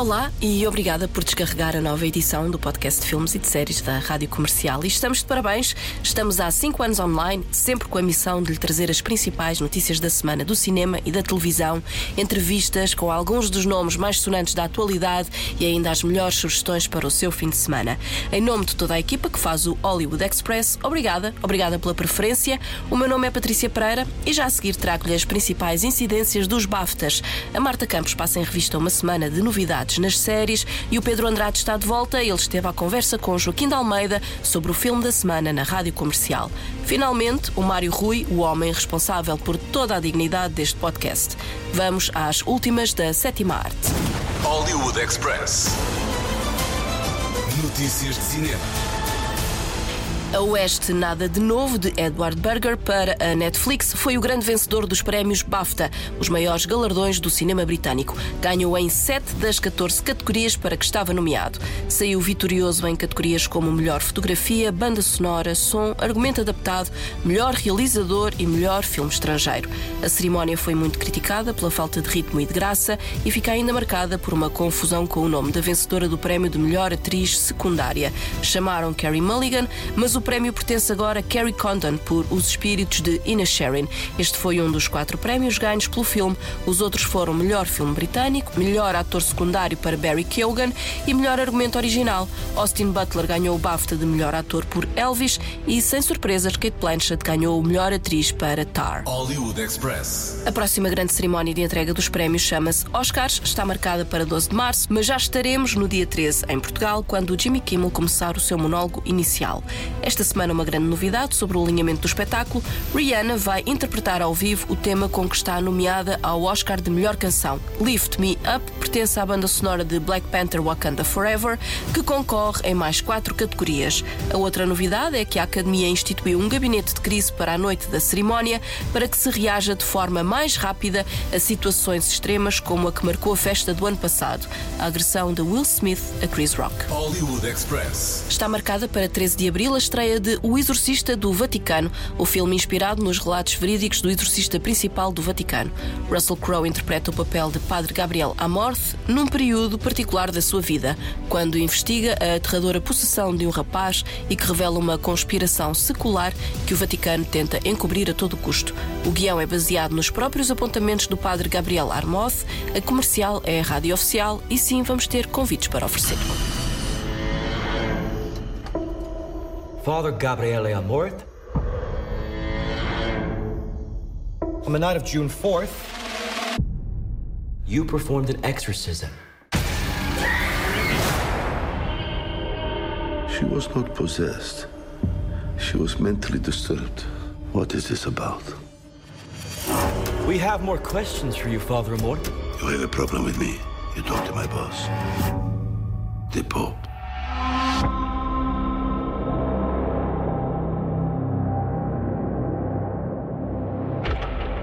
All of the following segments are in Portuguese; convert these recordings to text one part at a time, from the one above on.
Olá e obrigada por descarregar a nova edição do podcast de filmes e de séries da Rádio Comercial. E estamos de parabéns, estamos há 5 anos online, sempre com a missão de lhe trazer as principais notícias da semana do cinema e da televisão, entrevistas com alguns dos nomes mais sonantes da atualidade e ainda as melhores sugestões para o seu fim de semana. Em nome de toda a equipa que faz o Hollywood Express, obrigada, obrigada pela preferência. O meu nome é Patrícia Pereira e já a seguir trago-lhe as principais incidências dos BAFTAs. A Marta Campos passa em revista uma semana de novidades nas séries e o Pedro Andrade está de volta. Ele esteve à conversa com Joaquim de Almeida sobre o filme da semana na rádio comercial. Finalmente, o Mário Rui, o homem responsável por toda a dignidade deste podcast. Vamos às últimas da sétima arte. Hollywood Express. Notícias de cinema. A Oeste Nada de Novo, de Edward Berger, para a Netflix, foi o grande vencedor dos prémios BAFTA, os maiores galardões do cinema britânico. Ganhou em 7 das 14 categorias para que estava nomeado. Saiu vitorioso em categorias como melhor fotografia, banda sonora, som, argumento adaptado, melhor realizador e melhor filme estrangeiro. A cerimónia foi muito criticada pela falta de ritmo e de graça e fica ainda marcada por uma confusão com o nome da vencedora do prémio de melhor atriz secundária. Chamaram Carrie Mulligan, mas o o prémio pertence agora a Carrie Condon por Os Espíritos de Ina Sharon. Este foi um dos quatro prémios ganhos pelo filme. Os outros foram Melhor Filme Britânico, Melhor Ator Secundário para Barry Keoghan e Melhor Argumento Original. Austin Butler ganhou o BAFTA de Melhor Ator por Elvis e, sem surpresas, Kate Blanchett ganhou o Melhor Atriz para Tar. Hollywood Express. A próxima grande cerimónia de entrega dos prémios chama-se Oscars, está marcada para 12 de março, mas já estaremos no dia 13 em Portugal, quando o Jimmy Kimmel começar o seu monólogo inicial. Esta semana, uma grande novidade sobre o alinhamento do espetáculo: Rihanna vai interpretar ao vivo o tema com que está nomeada ao Oscar de melhor canção. Lift Me Up pertence à banda sonora de Black Panther Wakanda Forever, que concorre em mais quatro categorias. A outra novidade é que a Academia instituiu um gabinete de crise para a noite da cerimónia para que se reaja de forma mais rápida a situações extremas como a que marcou a festa do ano passado, a agressão de Will Smith a Chris Rock. Hollywood Express. Está marcada para 13 de abril a estreia de O Exorcista do Vaticano, o filme inspirado nos relatos verídicos do exorcista principal do Vaticano. Russell Crowe interpreta o papel de Padre Gabriel Amorth num período particular da sua vida, quando investiga a aterradora possessão de um rapaz e que revela uma conspiração secular que o Vaticano tenta encobrir a todo custo. O guião é baseado nos próprios apontamentos do Padre Gabriel Armoth, a comercial é a rádio oficial e sim vamos ter convites para oferecer. Father Gabriele Amorth. On the night of June 4th, you performed an exorcism. She was not possessed. She was mentally disturbed. What is this about? We have more questions for you, Father Amorth. You have a problem with me. You talk to my boss. The Pope.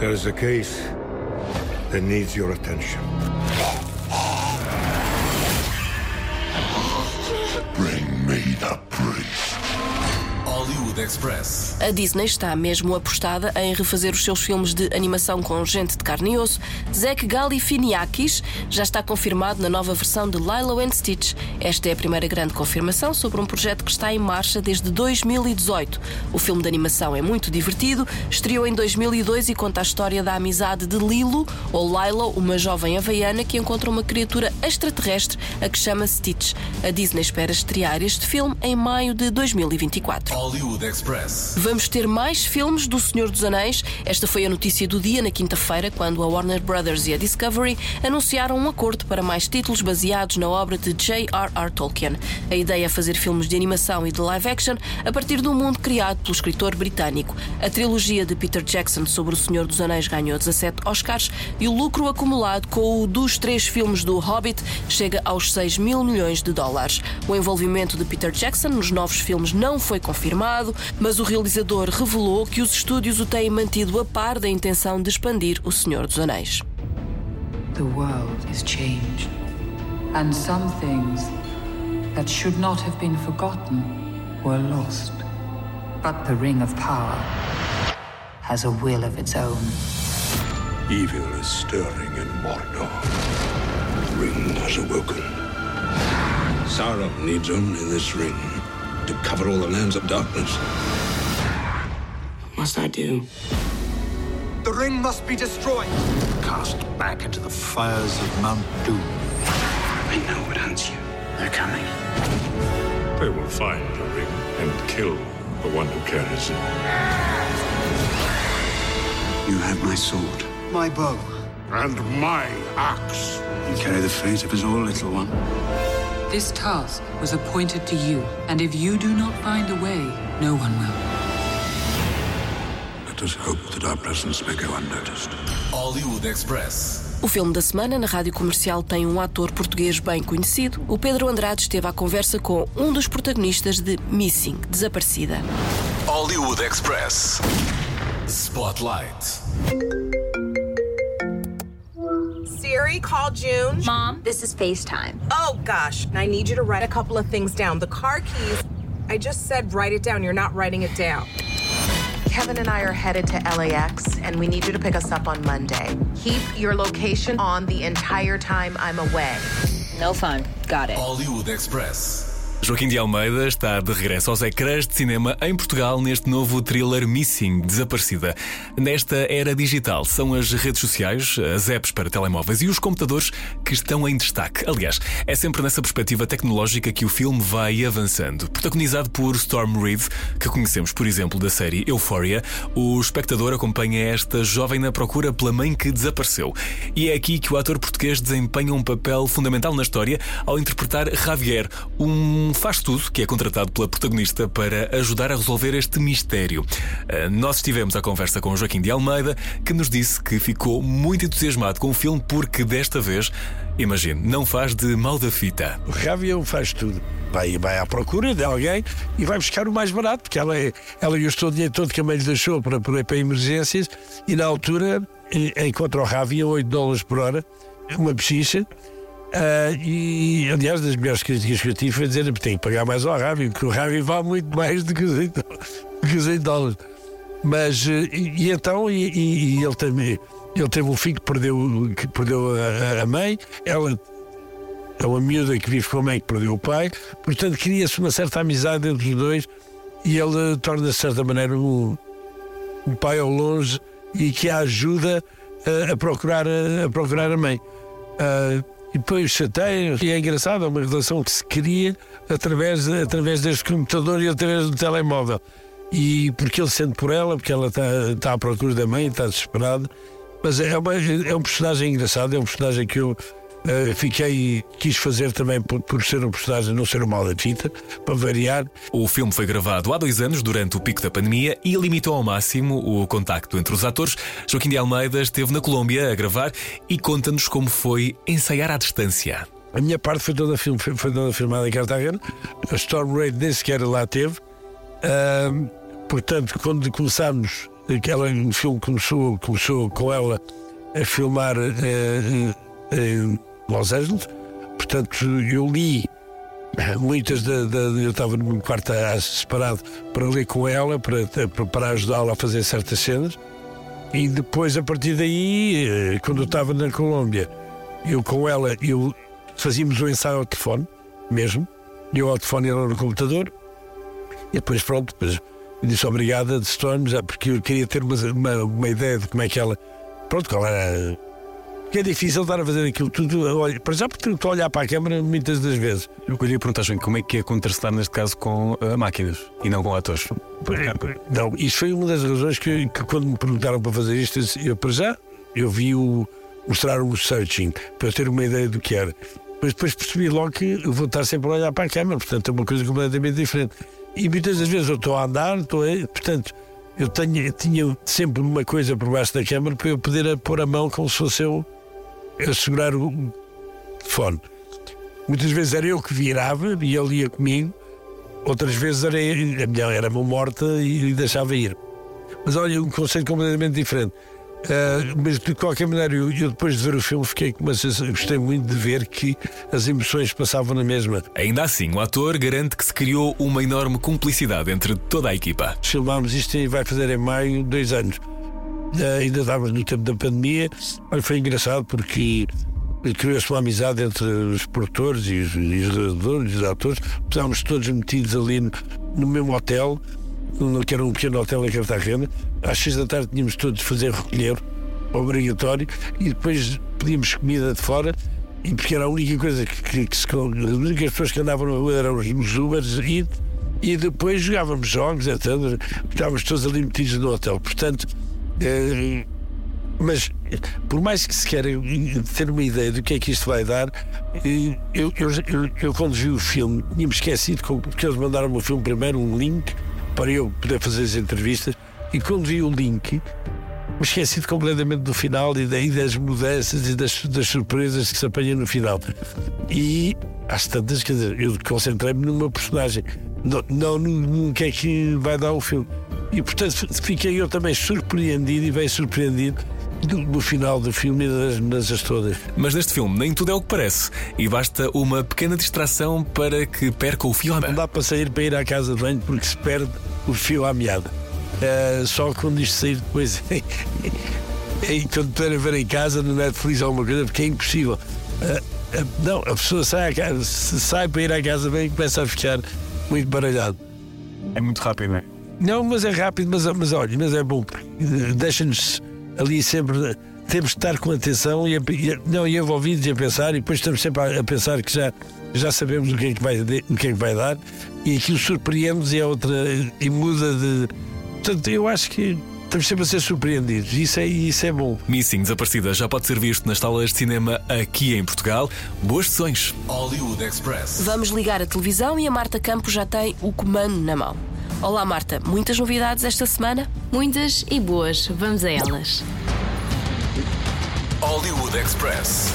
There is a case that needs your attention. Bring me the priest. Hollywood Express. A Disney está mesmo apostada em refazer os seus filmes de animação com gente de carne e osso. Zach Galifianakis já está confirmado na nova versão de Lilo and Stitch. Esta é a primeira grande confirmação sobre um projeto que está em marcha desde 2018. O filme de animação é muito divertido, estreou em 2002 e conta a história da amizade de Lilo, ou Lilo, uma jovem havaiana que encontra uma criatura extraterrestre a que chama Stitch. A Disney espera estrear este filme em maio de 2024. Hollywood Express. Vamos ter mais filmes do Senhor dos Anéis. Esta foi a notícia do dia na quinta-feira, quando a Warner Brothers e a Discovery anunciaram um acordo para mais títulos baseados na obra de J.R.R. Tolkien. A ideia é fazer filmes de animação e de live action a partir do mundo criado pelo escritor britânico. A trilogia de Peter Jackson sobre o Senhor dos Anéis ganhou 17 Oscars e o lucro acumulado com o dos três filmes do Hobbit chega aos 6 mil milhões de dólares. O envolvimento de Peter Jackson nos novos filmes não foi confirmado, mas o realizador revelou que os estúdios o têm mantido a par da intenção de expandir O Senhor dos Anéis. The world is changed, and some things that should not have been forgotten were lost. But the Ring of Power has a will of its own. Evil is stirring in Mordor. The ring has awoken. Sauron needs only this ring to cover all the lands of darkness. What must I do? The ring must be destroyed. Cast back into the fires of Mount Doom. I know what hunts you. They're coming. They will find the ring and kill the one who carries it. You have my sword. My bow. And my axe. You carry the fate of us all, little one. This task was appointed to you, and if you do not find a way, no one will. Let us hope that our presence may go unnoticed. Hollywood Express. O filme da semana na rádio comercial tem um ator português bem conhecido. O Pedro Andrade esteve à conversa com um dos protagonistas de Missing, Desaparecida. Hollywood Express. Spotlight. Siri, call June. Mom, this is FaceTime. Oh gosh, I need you to write a couple of things down. The car keys. I just said write it down. You're not writing it down. Kevin and I are headed to LAX, and we need you to pick us up on Monday. Keep your location on the entire time I'm away. No fun. Got it. Hollywood Express. Joaquim de Almeida está de regresso aos ecrãs de cinema em Portugal neste novo thriller Missing, Desaparecida. Nesta era digital, são as redes sociais, as apps para telemóveis e os computadores que estão em destaque. Aliás, é sempre nessa perspectiva tecnológica que o filme vai avançando. Protagonizado por Storm Reed, que conhecemos, por exemplo, da série Euphoria, o espectador acompanha esta jovem na procura pela mãe que desapareceu. E é aqui que o ator português desempenha um papel fundamental na história ao interpretar Javier, um faz tudo que é contratado pela protagonista para ajudar a resolver este mistério. Ah, Nós estivemos à conversa com Joaquim de Almeida, que nos disse que ficou muito entusiasmado com o filme porque desta vez, imagine, não faz de mal da fita. O Javier faz tudo. Vai, vai à procura de alguém e vai buscar o mais barato, porque ela, é, ela gastou o dinheiro todo que a mãe lhe deixou para, para, para emergências e na altura eh, encontra o Javier 8 dólares por hora, uma pechincha. Ah, e aliás, das melhores críticas que eu tive foi dizer que tem que pagar mais ao Ravi, porque o Ravi vale muito mais do que os 8, do que os 8 dólares. Mas, eh, e, e então, e, e- ele também, ele teve um filho que perdeu, que perdeu a, a mãe, ela é uma miúda que vive com a mãe que perdeu o pai, portanto cria-se uma certa amizade entre os dois e ele torna-se, de certa maneira, um, um pai ao longe e que a ajuda a, a procurar, a, a procurar a mãe. Ah, e depois chateia, e é engraçado, é uma relação que se cria através, através deste computador e através do telemóvel. E porque ele sente por ela, porque ela está, está à procura da mãe, está desesperada. Mas é, uma- é um personagem engraçado, é um personagem que eu eh, fiquei, quis fazer também por, por ser um personagem, não ser um mal da fita, para variar. O filme foi gravado há dois anos, durante o pico da pandemia, e limitou ao máximo o contacto entre os atores. Joaquim de Almeida esteve na Colômbia a gravar e conta-nos como foi ensaiar à distância. A minha parte foi toda, film, foi foi toda filmada em Cartagena. A Storm Raid nem sequer lá teve. Ahm, portanto, quando começámos, aquela, o filme começou, começou com ela a filmar em Los Angeles. Portanto, eu li muitas da, da- eu estava no meu quarto separado para ler com ela, para, para, ajudá-la a fazer certas cenas. E depois, a partir daí, eh, quando eu estava na Colômbia, eu com ela, eu fazíamos o ensaio ao telefone, mesmo. Eu ao telefone e ela no computador. E depois, pronto, depois disse obrigada de Storm, já porque eu queria ter uma, uma, uma ideia de como é que ela. Pronto, qual era. Porque é difícil estar a fazer aquilo tudo. Olha, para já porque estou a olhar para a câmara muitas das vezes. Eu queria perguntar, Joaquim, como é que é contrastar neste caso com ah, máquinas e não com atores? Não, isso foi uma das razões que, que quando me perguntaram para fazer isto, eu, para já eu vi o mostrar o searching para ter uma ideia do que era. Mas depois percebi logo que eu vou estar sempre a olhar para a câmara, portanto é uma coisa completamente diferente. E muitas das vezes eu estou a andar, estou a, portanto, eu, tenho, eu tinha sempre uma coisa por baixo da câmara para eu poder pôr a mão como se fosse eu a segurar o telefone. Muitas vezes era eu que virava e ele ia comigo, outras vezes era, a minha era mão morta e deixava ir. Mas olha, um conceito completamente diferente. Uh, mas de qualquer maneira, eu, eu, depois de ver o filme fiquei com uma sensação, gostei muito de ver que as emoções passavam na mesma. Ainda assim, o ator garante que se criou uma enorme cumplicidade entre toda a equipa. Filmámos isto e vai fazer em maio dois anos. Uh, ainda estávamos no tempo da pandemia. Olha, foi engraçado porque criou-se uma amizade entre os produtores e os, e os os atores. Estávamos todos metidos ali no, no mesmo hotel, no, que era um pequeno hotel em Cartagena. Às seis da tarde tínhamos todos de fazer recolher, obrigatório, e depois pedíamos comida de fora. E porque era a única coisa que, que, que se, as únicas pessoas que andavam na rua eram os Ubers e, e depois jogávamos jogos, etc. Estávamos todos ali metidos no hotel. Portanto, eh, mas por mais que se queira ter uma ideia do que é que isto vai dar, eu, eu, eu, eu quando vi o filme tinha-me esquecido, porque eles mandaram-me o filme primeiro, um link para eu poder fazer as entrevistas, e quando vi o link, me esqueci completamente do final e daí das mudanças e das, das surpresas que se apanham no final. E às tantas, quer dizer, eu concentrei-me numa personagem, não, não no, no que é que vai dar o filme. E portanto fiquei eu também surpreendido e bem surpreendido no final do filme e das mudanças todas. Mas neste filme nem tudo é o que parece e basta uma pequena distração para que perca o fio à meada. Não dá para sair para ir à casa de banho porque se perde o fio à meada. Uh, só quando isto sair depois é, quando puder ver em casa no Netflix alguma coisa porque é impossível. Uh, uh, não, a pessoa sai, casa, sai para ir à casa bem e começa a ficar muito baralhado. É muito rápido, não é? Não, mas é rápido, mas, mas olha, mas é bom. Deixa-nos ali sempre temos de estar com atenção e, e não e envolvidos e a pensar e depois estamos sempre a, a, pensar que já já sabemos o que é que vai o que é que vai dar e aquilo surpreende-nos e é outra e muda de portanto eu acho que Estamos sempre a ser surpreendidos. Isso é, isso é bom. Missing Desaparecida já pode ser visto nas salas de cinema aqui em Portugal. Boas sessões. Hollywood Express. Vamos ligar a televisão e a Marta Campos já tem o comando na mão. Olá, Marta. Muitas novidades esta semana? Muitas e boas. Vamos a elas. Hollywood Express.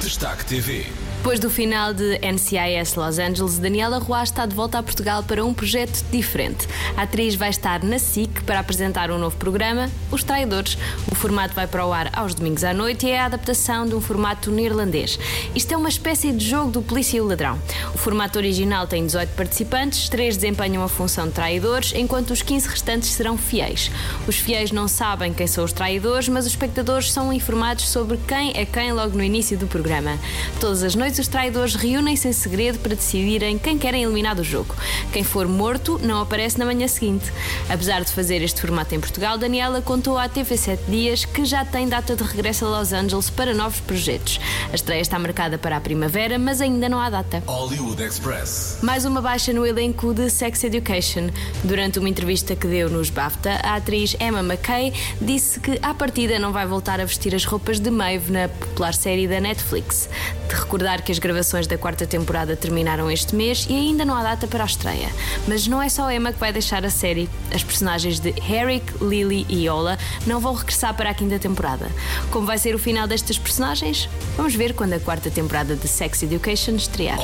Destaque TV. Depois do final de NCIS Los Angeles, Daniela Roy está de volta a Portugal para um projeto diferente. A atriz vai estar na SIC para apresentar um novo programa, Os Traidores. O formato vai para o ar aos domingos à noite e é a adaptação de um formato neerlandês. Isto é uma espécie de jogo do polícia e o ladrão. O formato original tem 18 participantes, 3 desempenham a função de traidores, enquanto os 15 restantes serão fiéis. Os fiéis não sabem quem são os traidores, mas os espectadores são informados sobre quem é quem logo no início do programa. Todas as noites os traidores reúnem-se em segredo para decidirem quem querem eliminar do jogo. Quem for morto não aparece na manhã seguinte. Apesar de fazer este formato em Portugal, Daniela contou à TV 7 Dias que já tem data de regresso a Los Angeles para novos projetos. A estreia está marcada para a primavera, mas ainda não há data. Hollywood Express. Mais uma baixa no elenco de Sex Education. Durante uma entrevista que deu nos BAFTA, a atriz Emma McKay disse que à partida não vai voltar a vestir as roupas de Maeve na popular série da Netflix. De recordar que as gravações da quarta temporada terminaram este mês e ainda não há data para a estreia. Mas não é só Emma que vai deixar a série. As personagens de Eric, Lily e Ola não vão regressar para a quinta temporada. Como vai ser o final destas personagens? Vamos ver quando a quarta temporada de Sex Education estrear.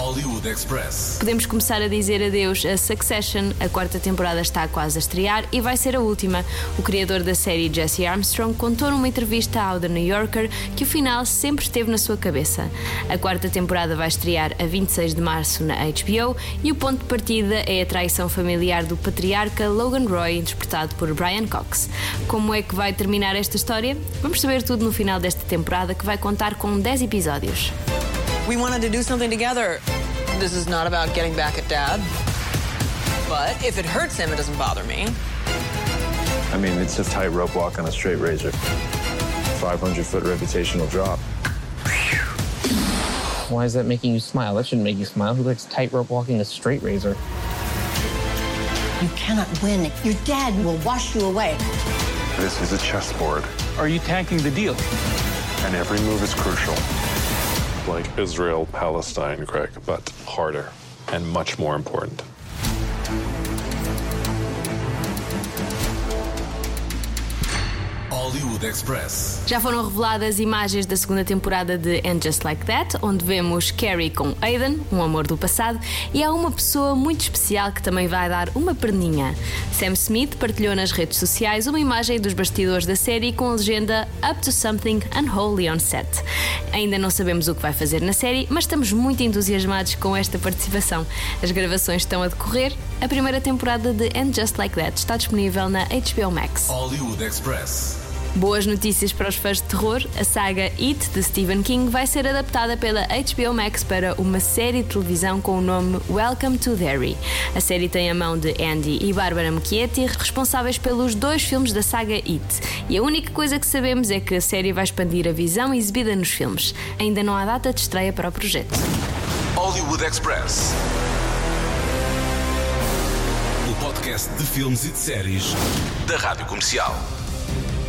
Podemos começar a dizer adeus a Succession. A quarta temporada está quase a estrear e vai ser a última. O criador da série, Jesse Armstrong, contou numa entrevista ao The New Yorker que o final sempre esteve na sua cabeça. A quarta temporada temporada vai estrear a 26 de março na HBO e o ponto de partida é a traição familiar do patriarca Logan Roy, interpretado por Brian Cox. Como é que vai terminar esta história? Vamos saber tudo no final desta temporada que vai contar com 10 episódios. We wanted to do something together. This is not about getting back at dad. But if it hurts him, it doesn't bother me. I mean, it's a tightrope walk on a straight razor. 500 foot reputational drop. Why is that making you smile? That shouldn't make you smile. Who likes tightrope walking a straight razor? You cannot win. Your dad will wash you away. This is a chessboard. Are you tanking the deal? And every move is crucial. Like Israel, Palestine, Greg, but harder and much more important. Hollywood Express. Já foram reveladas imagens da segunda temporada de And Just Like That, onde vemos Carrie com Aiden, um amor do passado, e há uma pessoa muito especial que também vai dar uma perninha. Sam Smith partilhou nas redes sociais uma imagem dos bastidores da série com a legenda Up to Something Unholy on Set. Ainda não sabemos o que vai fazer na série, mas estamos muito entusiasmados com esta participação. As gravações estão a decorrer. A primeira temporada de And Just Like That está disponível na HBO Max. Hollywood Express. Boas notícias para os fãs de terror. A saga It de Stephen King vai ser adaptada pela HBO Max para uma série de televisão com o nome Welcome to Derry. A série tem a mão de Andy e Barbara Muschietti, responsáveis pelos dois filmes da saga It. E a única coisa que sabemos é que a série vai expandir a visão exibida nos filmes. Ainda não há data de estreia para o projeto. Hollywood Express. O podcast de filmes e de séries da Rádio Comercial.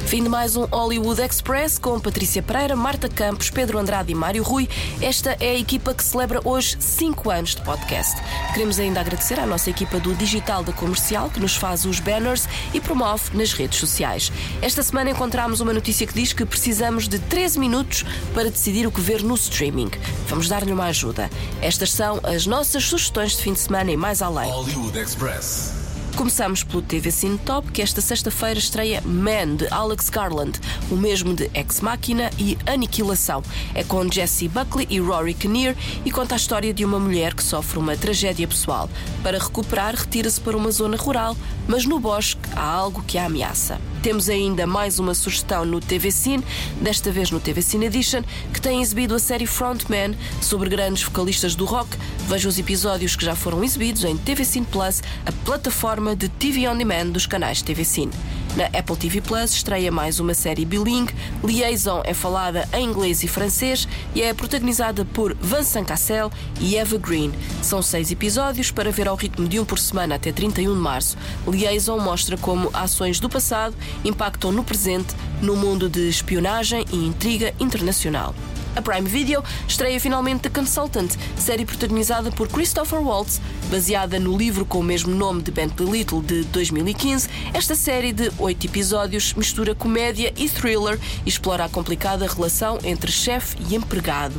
Fim de mais um Hollywood Express com Patrícia Pereira, Marta Campos, Pedro Andrade e Mário Rui. Esta é a equipa que celebra hoje 5 anos de podcast. Queremos ainda agradecer à nossa equipa do Digital da Comercial que nos faz os banners e promove nas redes sociais. Esta semana encontramos uma notícia que diz que precisamos de 13 minutos para decidir o que ver no streaming. Vamos dar-lhe uma ajuda. Estas são as nossas sugestões de fim de semana e mais além. Hollywood Express. Começamos pelo TV Cine Top, que esta sexta-feira estreia Man, de Alex Garland, o mesmo de Ex Machina e Aniquilação. É com Jesse Buckley e Rory Kinnear e conta a história de uma mulher que sofre uma tragédia pessoal. Para recuperar, retira-se para uma zona rural, mas no bosque há algo que a ameaça. Temos ainda mais uma sugestão no TV Cine, desta vez no TV Cine Edition, que tem exibido a série Frontman sobre grandes vocalistas do rock. Veja os episódios que já foram exibidos em TV Cine Plus, a plataforma de TV On Demand dos canais TV Cine. Na Apple TV Plus estreia mais uma série bilingue. Liaison é falada em inglês e francês e é protagonizada por Vincent Cassel e Eva Green. São seis episódios para ver ao ritmo de um por semana até 31 de março. Liaison mostra como ações do passado impactam no presente no mundo de espionagem e intriga internacional. A Prime Video estreia finalmente The Consultant, série protagonizada por Christopher Waltz, baseada no livro com o mesmo nome de Bentley Little de 2015. Esta série de oito episódios mistura comédia e thriller e explora a complicada relação entre chefe e empregado.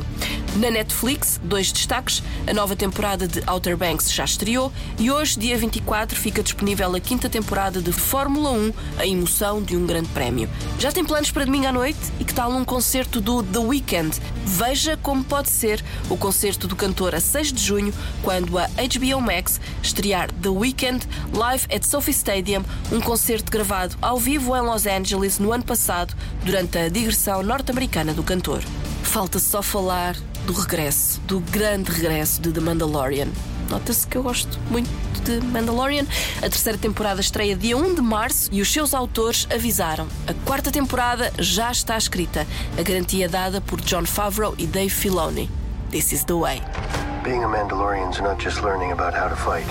Na Netflix, dois destaques: a nova temporada de Outer Banks já estreou e hoje, dia 24, fica disponível a quinta temporada de Fórmula 1, a emoção de um grande prémio. Já tem planos para domingo à noite? E que tal um concerto do The Weeknd? Veja como pode ser o concerto do cantor a 6 de junho, quando a HBO Max estrear The Weeknd Live at Sophie Stadium, um concerto gravado ao vivo em Los Angeles no ano passado, durante a digressão norte-americana do cantor. Falta só falar do regresso, do grande regresso de The Mandalorian. Nota-se que eu gosto muito de Mandalorian. A terceira temporada estreia dia 1 de março e os seus autores avisaram. A quarta temporada já está escrita. A garantia dada por John Favreau e Dave Filoni. This is the way. Being a Mandalorian is not just learning about how to fight.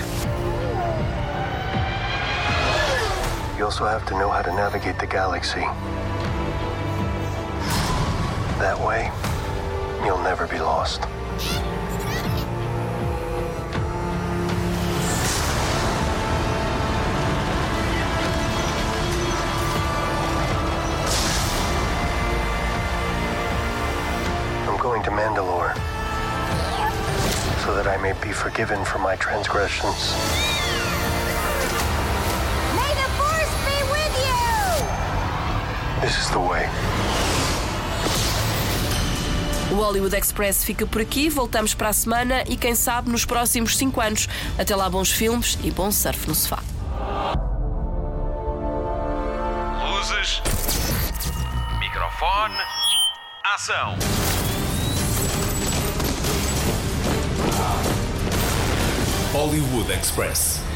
You also have to know how to navigate the galaxy. That way, you'll never be lost. Be forgiven for my transgressions. May the Force be with you! This is the way. O Hollywood Express fica por aqui, voltamos para a semana e quem sabe nos próximos 5 anos. Até lá, bons filmes e bom surf no sofá. Luzes. Microfone. Ação. Hollywood Express.